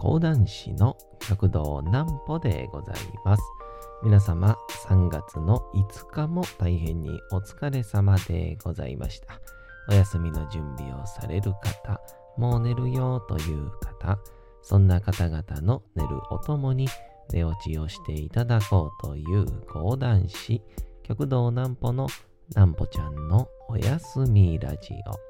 講談師の極道南歩でございます。皆様、3月の5日も大変にお疲れ様でございました。お休みの準備をされる方、もう寝るよという方、そんな方々の寝るおともに寝落ちをしていただこうという講談師、極道南歩の南歩ちゃんのおやすみラジオ。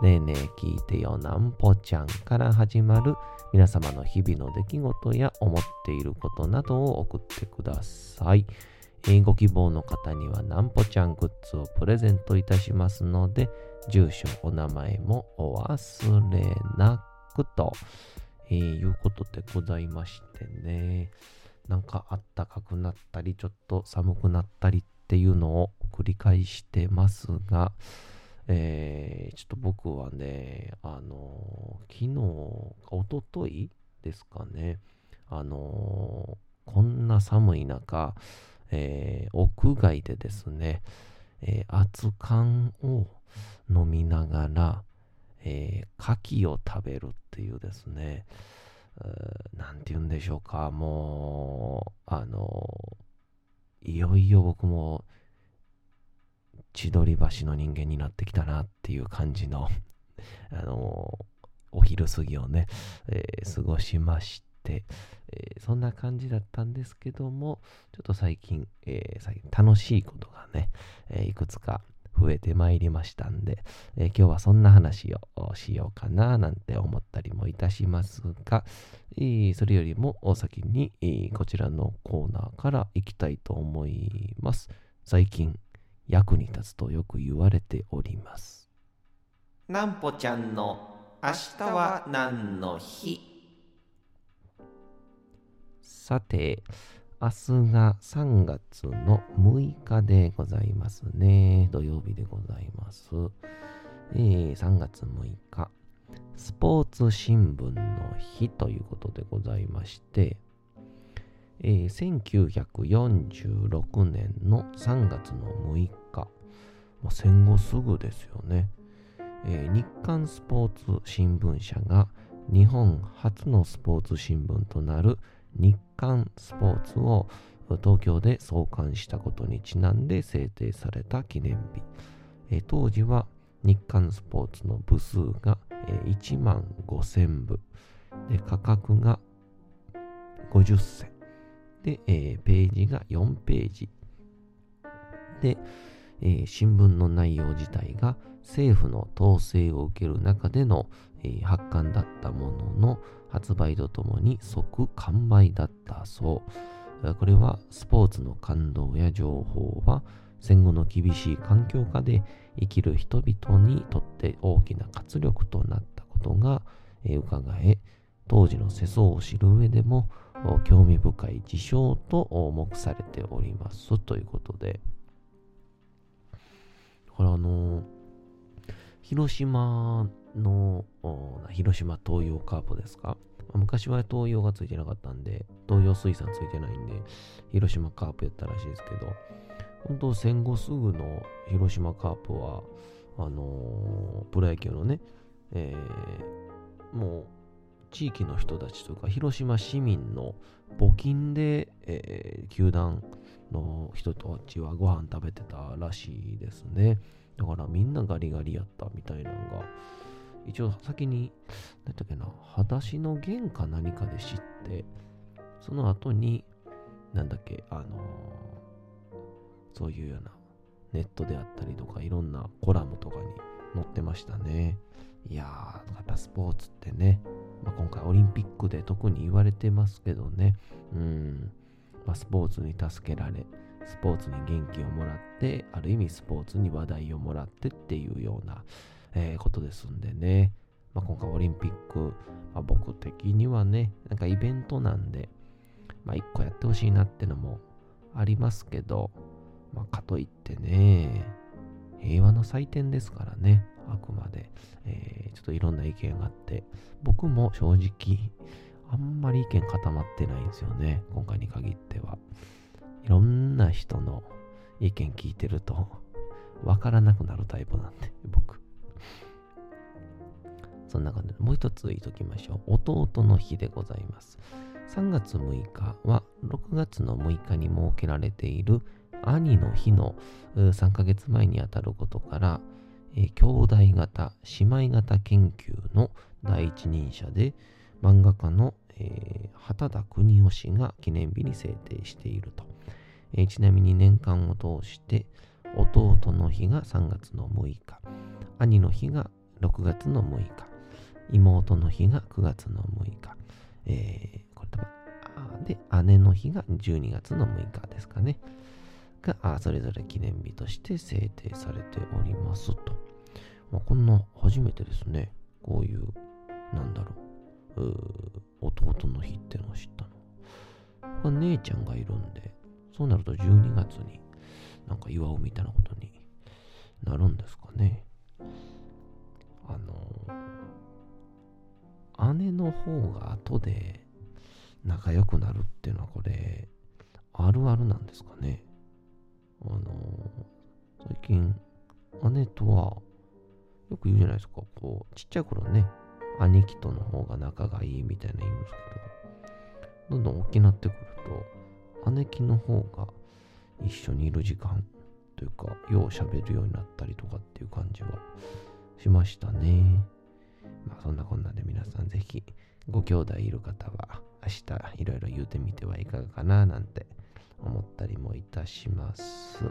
ねえねえ聞いてよなんぽちゃんから始まる皆様の日々の出来事や思っていることなどを送ってください。ご希望の方にはなんぽちゃんグッズをプレゼントいたしますので、住所、お名前もお忘れなくと、えー、いうことでございましてね。なんかあったかくなったり、ちょっと寒くなったりっていうのを繰り返してますが、えー、ちょっと僕はね、あの、昨日、おとといですかね、あの、こんな寒い中、え屋外でですね、え熱燗を飲みながら、え牡蠣を食べるっていうですね、なんて言うんでしょうか、もう、あのいよいよ僕も千鳥橋の人間になってきたなっていう感じの あのお昼過ぎをね、えー、過ごしまして、えー、そんな感じだったんですけども、ちょっと最近、えー、最近楽しいことがね、えいくつか増えてまいりましたんで、え今日はそんな話をしようかななんて思ったりもいたしますが、えそれよりも先に、こちらのコーナーから行きたいと思います。最近役に立つとよく言われております。なんぽちゃんの明日は何の日？さて、明日が3月の6日でございますね。土曜日でございます。えー、3月6日、スポーツ新聞の日ということでございまして、えー、1946年の3月の6日、まあ、戦後すぐですよね、えー、日刊スポーツ新聞社が日本初のスポーツ新聞となる日刊スポーツを東京で創刊したことにちなんで制定された記念日、えー、当時は日刊スポーツの部数が、1万5000部。で価格が50銭。で、えー、ページが4ページ。で、えー、新聞の内容自体が政府の統制を受ける中での、えー、発刊だったものの発売とともに即完売だったそう。これはスポーツの感動や情報は戦後の厳しい環境下で生きる人々にとって大きな活力となったことが、えー、伺え、当時の世相を知る上でも興味深い事象と目されておりますということで、これあの、広島の、広島東洋カープですか？昔は東洋がついてなかったんで、東洋水産ついてないんで、広島カープやったらしいですけど、本当戦後すぐの広島カープは、あのー、プロ野球のね、えー、もう地域の人たちというか、広島市民の募金で、えー、球団の人たちはご飯食べてたらしいですね。だからみんなガリガリやったみたいなのが、一応先に、何だっけな、裸足の弦か何かで知って、その後に、なんだっけ、あのー、そういうようなネットであったりとか、いろんなコラムとかに載ってましたね。いやー、やっぱスポーツってね、まあ、今回オリンピックで特に言われてますけどね、うん、まあ、スポーツに助けられ、スポーツに元気をもらって、ある意味スポーツに話題をもらってっていうような、えー、ことですんでね、まあ、今回オリンピック、まあ、僕的にはね、なんかイベントなんで、まあ一個やってほしいなってのもありますけど、まあかといってね、平和の祭典ですからね、あくまで、えー、ちょっといろんな意見があって、僕も正直、あんまり意見固まってないんですよね、今回に限っては。いろんな人の意見聞いてると、わからなくなるタイプなんで、僕。そんな感じで、もう一つ言いときましょう。弟の日でございます。3月6日は6月の6日に設けられている兄の日の3ヶ月前にあたることから、えー、兄弟型、姉妹型研究の第一人者で、漫画家の、えー、畑田邦夫氏が記念日に制定していると。えー、ちなみに年間を通して、弟の日が3月の6日、兄の日が6月の6日、妹の日が9月の6日、えー、これ多分、で、姉の日が12月の6日ですかね。が、それぞれ記念日として制定されておりますと。まあ、こんな初めてですね。こういう、なんだろ、う弟の日ってのを知ったの。姉ちゃんがいるんで、そうなると12月になんか祝うみたいなことになるんですかね。あの、姉の方が後で仲良くなるっていうのはこれ、あるあるなんですかね。あの、最近、姉とは、よく言うじゃないですか、こう、ちっちゃい頃ね、兄貴との方が仲がいいみたいな言うんですけど、どんどん大きなってくると、姉貴の方が一緒にいる時間というか、よう喋るようになったりとかっていう感じはしましたね。まあそんなこんなで皆さんぜひご兄弟いる方は明日いろいろ言うてみてはいかがかななんて思ったりもいたします。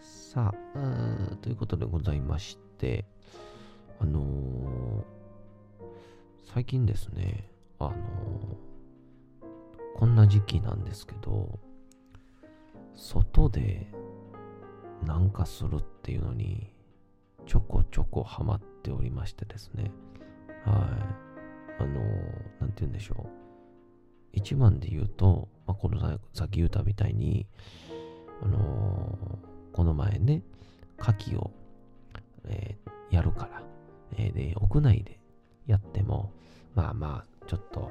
さあ、ということでございまして、あのー、最近ですね、あのー、こんな時期なんですけど、外でなんかするっていうのに、ちょこちょこハマっておりましてですね、はい。あのー、て言うんでしょう。一番で言うと、まあ、このさっき言ったみたいに、あのー、この前ね、牡蠣を、えー、やるから、えー、で、屋内でやっても、まあまあ、ちょっと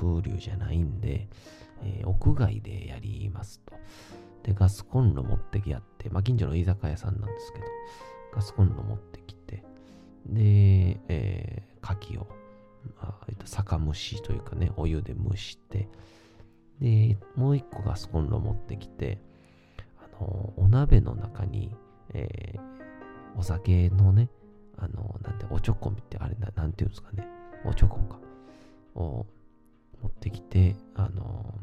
風流じゃないんで、えー、屋外でやりますと。で、ガスコンロ持ってきやって、まあ近所の居酒屋さんなんですけど、ガスコンロ持ってきて、で、えー、牡蠣をまあ、酒蒸しというかね、お湯で蒸して、で、もう一個ガスコンロ持ってきて、お鍋の中に、えー、お酒のね、あの、なんて、おちょこみってあれな、なんていうんですかね、おちょこか、を持ってきて、あの、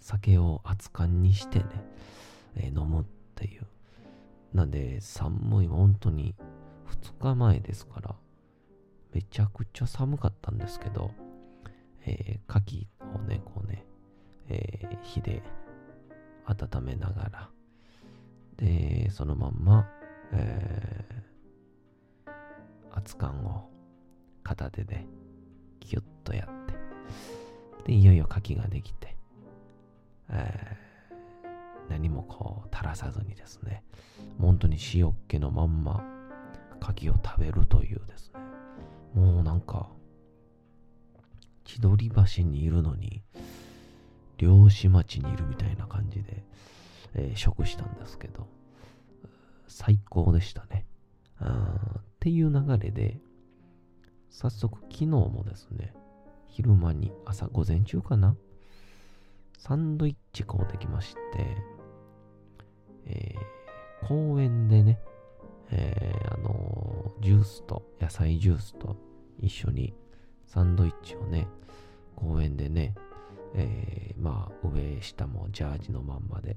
酒を熱燗にしてね、えー、飲むっていう。なんで、寒い、本当に、2日前ですから、めちゃくちゃ寒かったんですけど、えー、牡蠣をね、こうね、えー、火で温めながら、で、そのまんま、えー、熱燗を片手でキュッとやって、で、いよいよ牡蠣ができて、えー、何もこう垂らさずにですね、本当に塩っ気のまんま牡蠣を食べるというですね、もうなんか、千鳥橋にいるのに、漁師町にいるみたいな感じで、えー、食したんですけど、最高でしたね。っていう流れで、早速昨日もですね、昼間に朝午前中かなサンドイッチ買うてきまして、えー、公園でね、えー、あのー、ジュースと、野菜ジュースと一緒にサンドイッチをね、公園でね、えー、まあ上下もジャージのまんまで、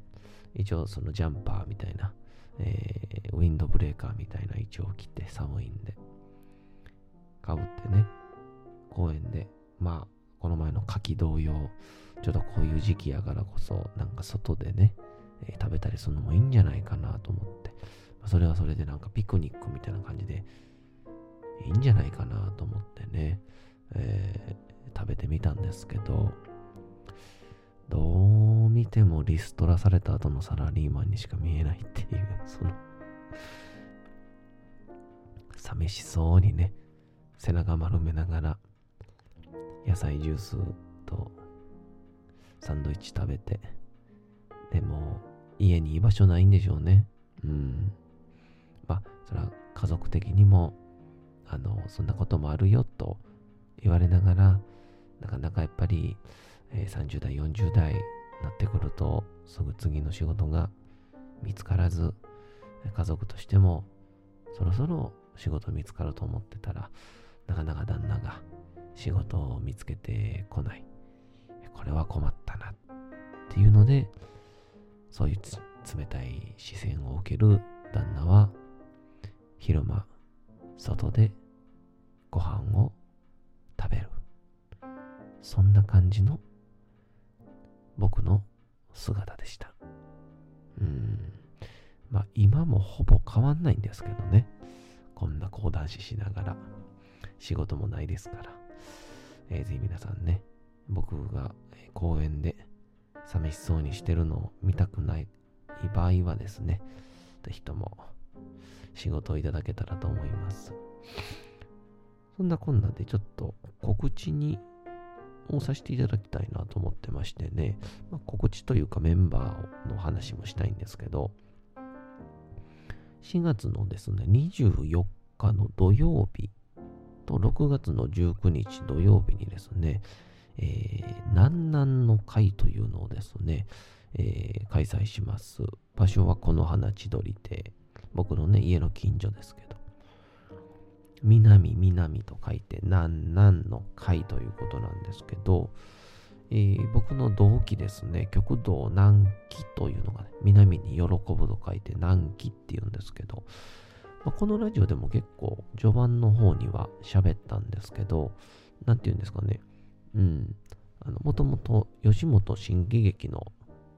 一応そのジャンパーみたいな、えー、ウィンドブレーカーみたいな一応着て寒いんで、かぶってね、公園で、まあこの前の柿同様、ちょっとこういう時期やからこそ、なんか外でね、えー、食べたりするのもいいんじゃないかなと思って、それはそれでなんかピクニックみたいな感じでいいんじゃないかなと思ってね、えー、食べてみたんですけど、どう見てもリストラされた後のサラリーマンにしか見えないっていう、その、寂しそうにね、背中丸めながら、野菜ジュースとサンドイッチ食べて、でも、家に居場所ないんでしょうね。うん。まあ、それは家族的にも、あの、そんなこともあるよと言われながら、なかなかやっぱり、え、30代、40代になってくると、すぐ次の仕事が見つからず、家族としても、そろそろ仕事見つかると思ってたら、なかなか旦那が仕事を見つけてこない。これは困ったなっていうので、そういう冷たい視線を受ける旦那は、昼間、外でご飯を食べる。そんな感じの僕の姿でした。うん。まあ今もほぼ変わんないんですけどね。こんな講談師しながら仕事もないですから。えー、ぜひ皆さんね、僕が公園で寂しそうにしてるのを見たくない場合はですね、ぜひとも仕事をいただけたらと思います。そんなこんなでちょっと告知にをさせていただきたいなと思ってましてね、まあ、告知というかメンバーの話もしたいんですけど、4月のですね、24日の土曜日と6月の19日土曜日にですね、えー、南南の会というのをですね、えー、開催します。場所はこの花千鳥亭。僕のね、家の近所ですけど。南、南と書いて、南南の会ということなんですけど、えー、僕の同期ですね、極道南紀というのがね、南に喜ぶと書いて南紀っていうんですけど、まあ、このラジオでも結構序盤の方には喋ったんですけど、なんて言うんですかね、うん、もともと吉本新喜劇の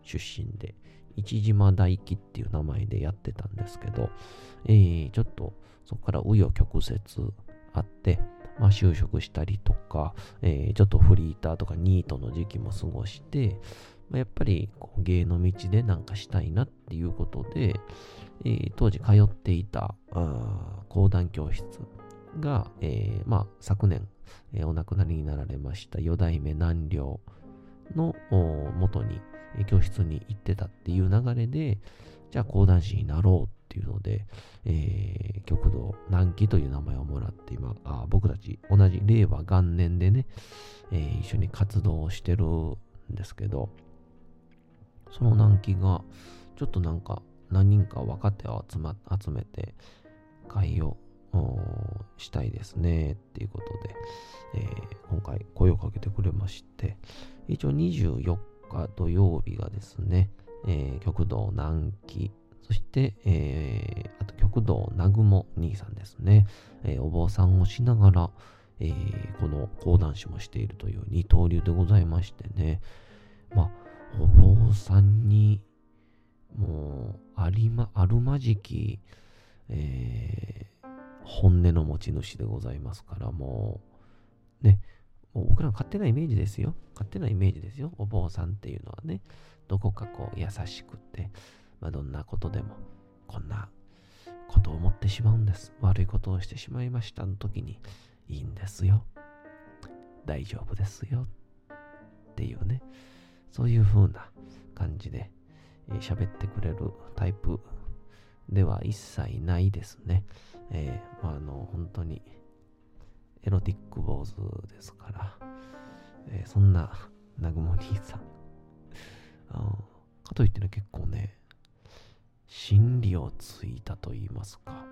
出身で、市島大輝っていう名前でやってたんですけど、えー、ちょっとそこから紆余曲折あって、まあ、就職したりとか、えー、ちょっとフリーターとかニートの時期も過ごして、まあ、やっぱりこう芸の道でなんかしたいなっていうことで、えー、当時通っていた講談教室が、えー、まあ、昨年、え、お亡くなりになられました四代目南陵の元に、教室に行ってたっていう流れで、じゃあ講談師になろうっていうので、えー、極道南紀という名前をもらって今、あ僕たち同じ令和元年でね、えー、一緒に活動をしてるんですけど、その南紀が、ちょっとなんか何人か若手を集,、ま、集めて会をしたいですねっていうことで、えー、今回声をかけてくれまして、一応24日土曜日がですね、えー、極道南紀、そして、えー、あと極道南雲兄さんですね、えー、お坊さんをしながら、えー、この講談師もしているという二刀流でございましてね、まあ、お坊さんに、もう、ありま、あるまじき、えー、本音の持ち主でございますから、もう、ね、もう僕らの勝手なイメージですよ。勝手なイメージですよ。お坊さんっていうのはね、どこかこう優しくて、まあ、どんなことでも、こんなことを思ってしまうんです。悪いことをしてしまいましたの時に、いいんですよ。大丈夫ですよ。っていうね、そういう風な感じで喋、えー、ってくれるタイプでは一切ないですね。えー、ま、あの、本当にエロティック坊主ですから、えー、そんな南雲兄さん。かといってね、結構ね、心理をついたと言いますか、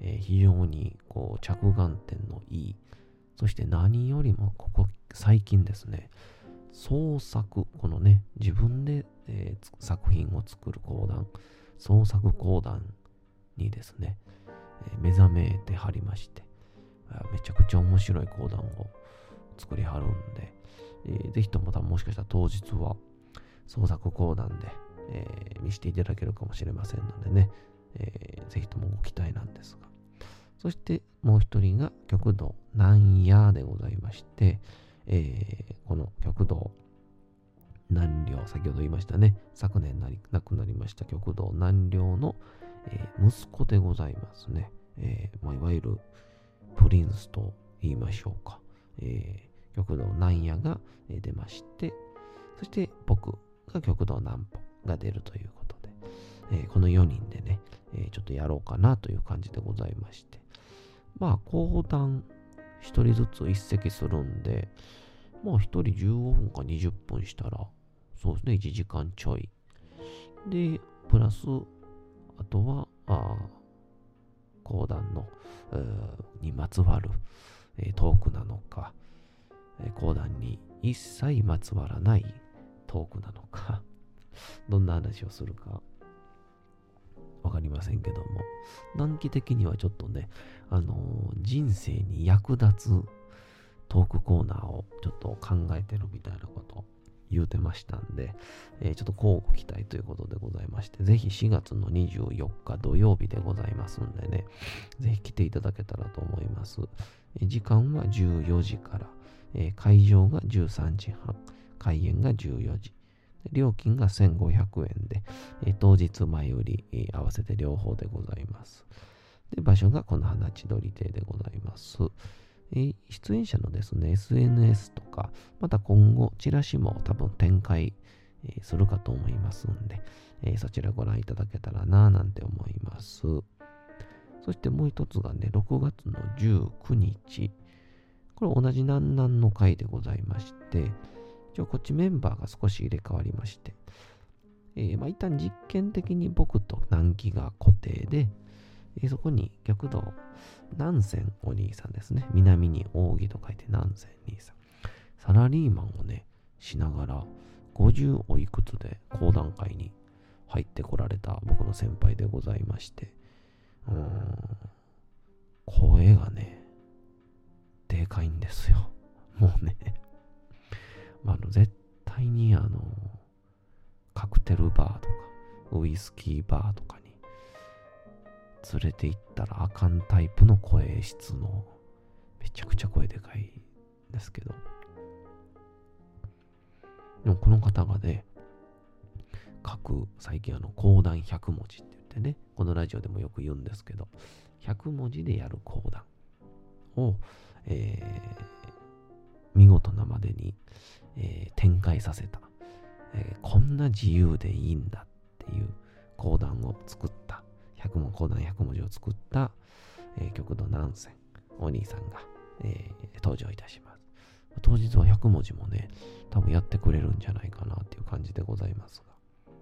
えー、非常にこう着眼点のいい、そして何よりもここ最近ですね、創作、このね、自分で、えー、作品を作る講談、創作講談にですね、えー、目覚めてはりまして、めちゃくちゃ面白い講談を作りはるんで、えー、ぜひとも多分もしかしたら当日は創作講談で、えー、見せていただけるかもしれませんのでね、えー、ぜひともご期待なんですが。そしてもう一人が極道南野でございまして、えー、この極道南陵、先ほど言いましたね、昨年なり亡くなりました極道南陵の、えー、息子でございますね。えーまあ、いわゆるプリンスと言いましょうか。えー、極道南野が出まして、そして僕が極道南歩が出るということで、えー、この4人でね、えー、ちょっとやろうかなという感じでございまして、まあ、講談1人ずつ一席するんで、まあ1人15分か20分したら、そうですね、1時間ちょい。で、プラス、あとは、講談の、にまつわる、えー、トークなのか、えー、講談に一切まつわらないトークなのか、どんな話をするか、わかりませんけども、短期的にはちょっとね、あのー、人生に役立つトークコーナーをちょっと考えてるみたいなこと言うてましたんで、えー、ちょっと交互期待ということでございまして、ぜひ4月の24日土曜日でございますんでね、ぜひ来ていただけたらと思います。えー、時間は14時から、えー、会場が13時半、開演が14時。料金が1500円で、えー、当日前売り、えー、合わせて両方でございます。で、場所がこの花千鳥亭でございます。出演者のですね、SNS とか、また今後、チラシも多分展開、するかと思いますんで、そちらご覧いただけたらなぁなんて思います。そしてもう一つがね、6月の19日。これ同じ南南の回でございまして、一応こっちメンバーが少し入れ替わりまして、えー、まあ一旦実験的に僕と南紀が固定で、そこに極道南仙お兄さんですね。南に扇と書いて南仙兄さん。サラリーマンをね、しながら、50おいくつで講談会に入ってこられた僕の先輩でございまして、うん、声がね、でかいんですよ。もうね、あの絶対にあの、カクテルバーとか、ウイスキーバーとかに連れて行ったらあかんタイプの声質の、めちゃくちゃ声でかいんですけど。でもこの方がね、書く、最近あの、講談100文字って言ってね、このラジオでもよく言うんですけど、100文字でやる講談を、えー、見事なまでに、えー、展開させた、えー、こんな自由でいいんだっていう講談を作った100文、講談100文字を作った、えー、極度南線、お兄さんが、えー、登場いたします。当日は100文字もね、多分やってくれるんじゃないかなっていう感じでございますが。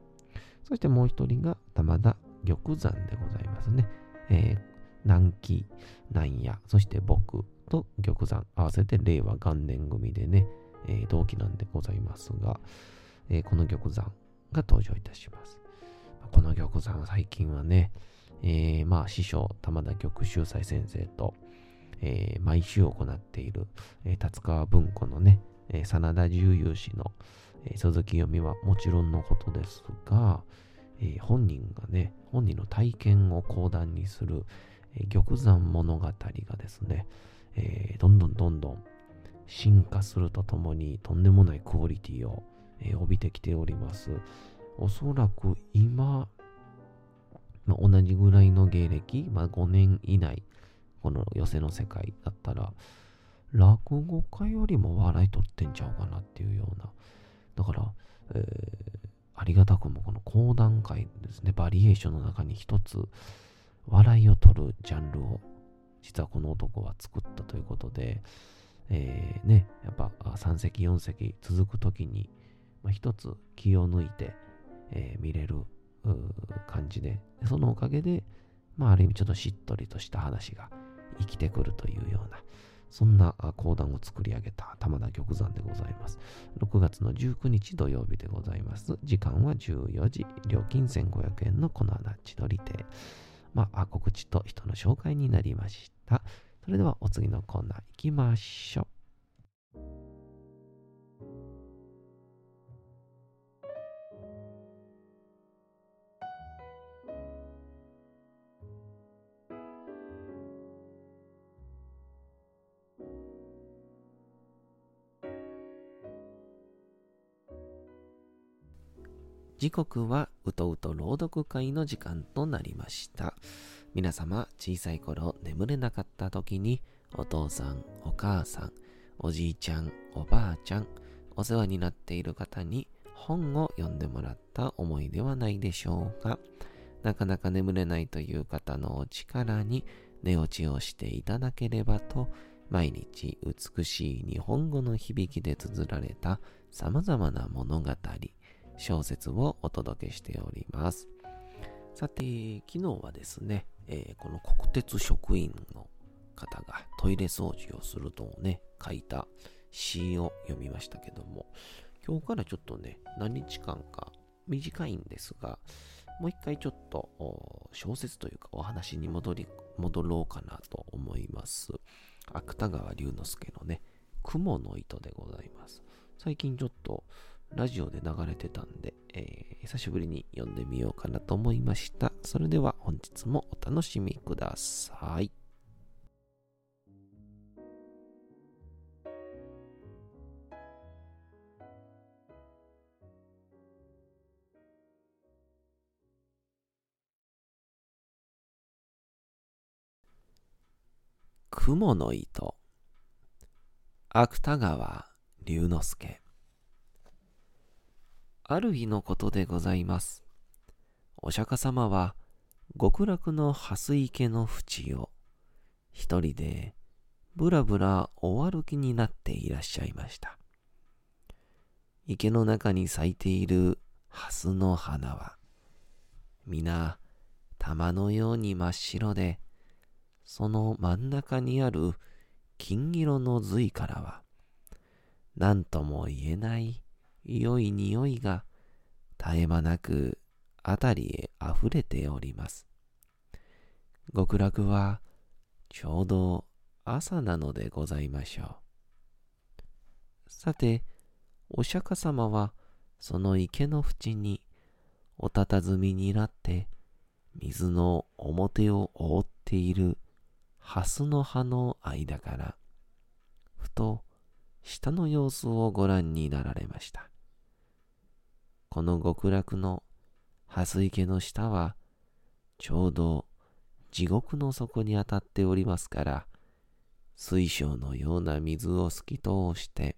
そしてもう一人が玉田玉山でございますね。えー、南紀、南野、そして僕と玉山、合わせて令和元年組でね、えー、同期なんでございますが、えー、この玉山が登場いたします。この玉山最近はね、えー、まあ師匠玉田玉秀斎先生と、えー、毎週行っている、えー、達川文庫のね、えー、真田重勇士の、えー、鈴木読みはもちろんのことですが、えー、本人がね、本人の体験を講談にする、えー、玉山物語がですね、えー、どんどんどんどん進化するとともにとんでもないクオリティを、えー、帯びてきております。おそらく今、まあ、同じぐらいの芸歴、まあ、5年以内、この寄せの世界だったら、落語家よりも笑い取ってんちゃうかなっていうような。だから、えー、ありがたくもこの講談会ですね、バリエーションの中に一つ、笑いを取るジャンルを、実はこの男は作ったということで、えー、ね、やっぱ3席、4席続くときに、まあ、一つ気を抜いて、えー、見れる感じで、そのおかげで、まあ、ある意味ちょっとしっとりとした話が生きてくるというような、そんな講談を作り上げた玉田玉山でございます。6月の19日土曜日でございます。時間は14時、料金1500円のこの穴千鳥亭。まあ、告知と人の紹介になりました。それではお次のコーナー行きましょう。時刻はうとうと朗読会の時間となりました。皆様、小さい頃眠れなかった時に、お父さん、お母さん、おじいちゃん、おばあちゃん、お世話になっている方に本を読んでもらった思いではないでしょうか。なかなか眠れないという方のお力に寝落ちをしていただければと、毎日美しい日本語の響きで綴られた様々な物語、小説をお届けしております。さて、昨日はですね、えーこの国鉄職員の方がトイレ掃除をするとね、書いた詩を読みましたけども、今日からちょっとね、何日間か短いんですが、もう一回ちょっと小説というかお話に戻り、戻ろうかなと思います。芥川龍之介のね、雲の糸でございます。最近ちょっとラジオで流れてたんで、えー久しぶりに読んでみようかなと思いました。それでは本日もお楽しみください。雲の糸芥川龍之介ある日のことでございます。お釈迦様は極楽の蓮池の淵を一人でぶらぶらお歩きになっていらっしゃいました。池の中に咲いている蓮の花は皆玉のように真っ白でその真ん中にある金色の髄からは何とも言えない良い匂いが絶え間なく辺りへ溢れております。極楽はちょうど朝なのでございましょう。さて、お釈迦様はその池の縁におたたずみになって水の表を覆っている蓮の葉の間からふと下の様子をご覧になられました。この極楽の蓮池の下は、ちょうど地獄の底に当たっておりますから、水晶のような水を透き通して、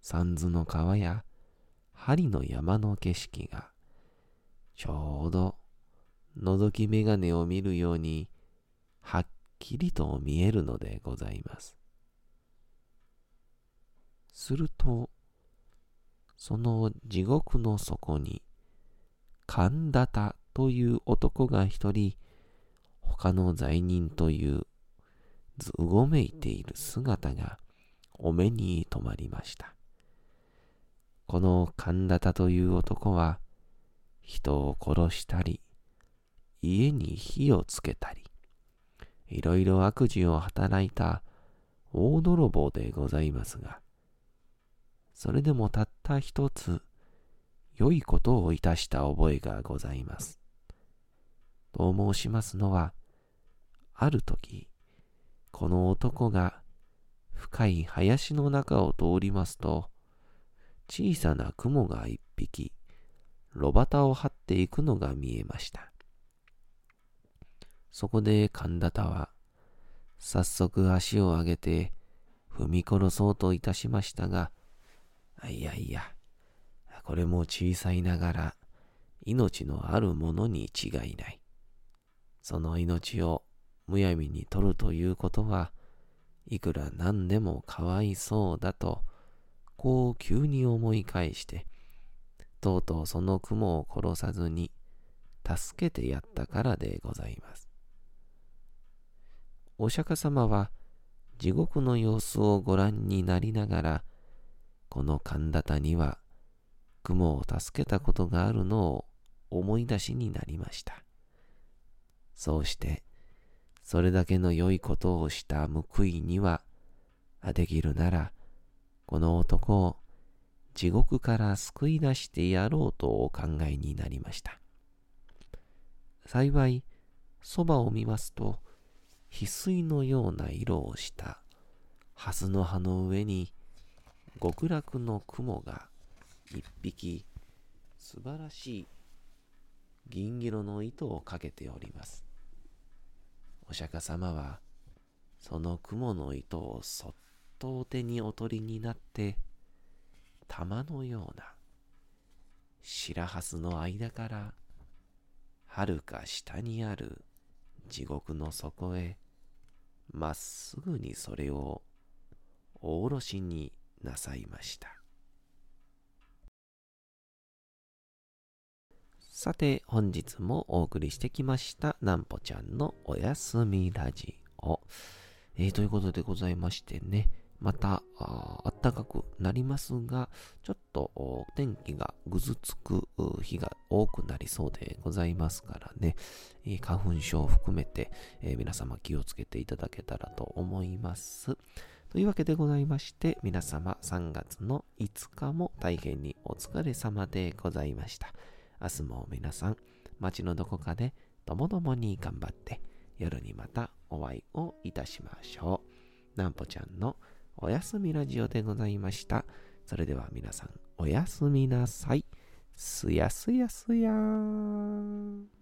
三途の川や針の山の景色が、ちょうど覗き眼鏡を見るように、はっきりと見えるのでございます。すると、その地獄の底に、神田田という男が一人、他の罪人というずごめいている姿がお目に留まりました。この神田田という男は、人を殺したり、家に火をつけたり、いろいろ悪事を働いた大泥棒でございますが、それでもたった一つ、良いことをいたした覚えがございます。と申しますのは、ある時、この男が深い林の中を通りますと、小さな雲が一匹、炉端を張っていくのが見えました。そこで神田田は、早速足を上げて踏み殺そうといたしましたが、いやいや、これも小さいながら命のあるものに違いない。その命をむやみに取るということは、いくら何でもかわいそうだと、こう急に思い返して、とうとうその雲を殺さずに助けてやったからでございます。お釈迦様は地獄の様子をご覧になりながら、この神田田には雲を助けたことがあるのを思い出しになりました。そうして、それだけの良いことをした報いには、できるなら、この男を地獄から救い出してやろうとお考えになりました。幸い、そばを見ますと、翡翠のような色をした蓮の葉の上に極楽の雲が一匹素晴らしい銀色の糸をかけております。お釈迦様は、その雲の糸をそっとお手にお取りになって、玉のような白蓮の間から、はるか下にある地獄の底へ、まっすぐにそれをおおろしになさいました。さて、本日もお送りしてきました、なんぽちゃんのおやすみラジオ。えー、ということでございましてね、また、あったかくなりますが、ちょっと天気がぐずつく日が多くなりそうでございますからね、花粉症を含めて、えー、皆様気をつけていただけたらと思います。というわけでございまして、皆様3月の5日も大変にお疲れ様でございました。明日も皆さん、街のどこかでともどもに頑張って、夜にまたお会いをいたしましょう。なんぽちゃんのおやすみラジオでございました。それでは皆さん、おやすみなさい。すやすやすやーん。